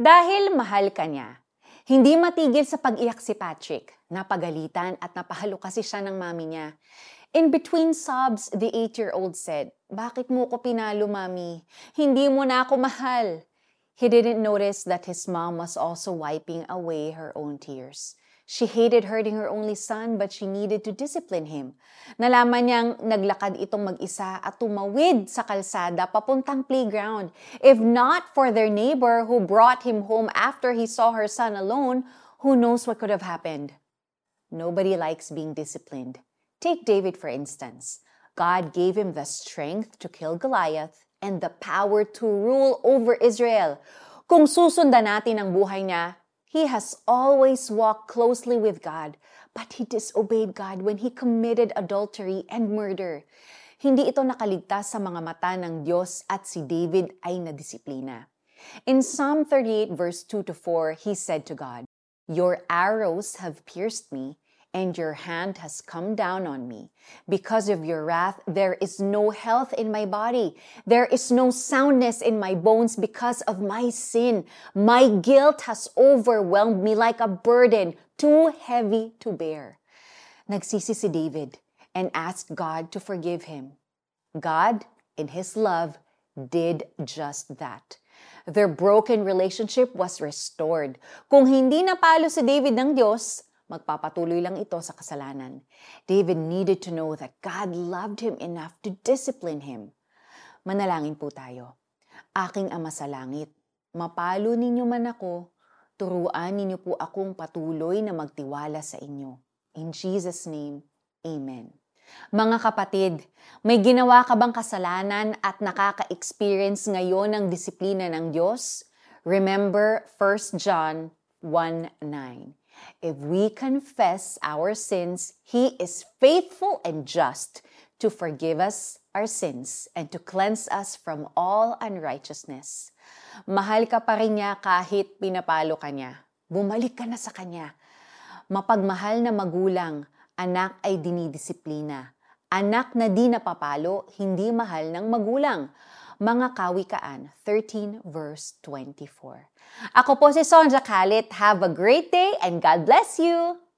Dahil mahal ka niya, hindi matigil sa pag-iyak si Patrick. Napagalitan at napahalo kasi siya ng mami niya. In between sobs, the eight-year-old said, Bakit mo ko pinalo, mami? Hindi mo na ako mahal. He didn't notice that his mom was also wiping away her own tears. She hated hurting her only son but she needed to discipline him. Nalaman niyang naglakad itong mag-isa at tumawid sa kalsada papuntang playground. If not for their neighbor who brought him home after he saw her son alone, who knows what could have happened? Nobody likes being disciplined. Take David for instance. God gave him the strength to kill Goliath and the power to rule over Israel. Kung susundan natin ang buhay niya, He has always walked closely with God, but he disobeyed God when he committed adultery and murder. Hindi ito nakaligtas sa mga mata ng Diyos at si David ay nadisiplina. In Psalm 38 verse 2 to 4, he said to God, Your arrows have pierced me, and your hand has come down on me. Because of your wrath, there is no health in my body. There is no soundness in my bones because of my sin. My guilt has overwhelmed me like a burden too heavy to bear. Nagsisi si David and asked God to forgive him. God, in his love, did just that. Their broken relationship was restored. Kung hindi napalo si David ng Diyos, magpapatuloy lang ito sa kasalanan. David needed to know that God loved him enough to discipline him. Manalangin po tayo. Aking Ama sa Langit, mapalo ninyo man ako, turuan ninyo po akong patuloy na magtiwala sa inyo. In Jesus' name, Amen. Mga kapatid, may ginawa ka bang kasalanan at nakaka-experience ngayon ng disiplina ng Diyos? Remember 1 John 1.9 If we confess our sins, He is faithful and just to forgive us our sins and to cleanse us from all unrighteousness. Mahal ka pa rin niya kahit pinapalo ka niya. Bumalik ka na sa kanya. Mapagmahal na magulang, anak ay dinidisiplina. Anak na di napapalo, hindi mahal ng magulang. Mga Kawikaan 13 verse 24. Ako po si Sonja Kalit. Have a great day and God bless you!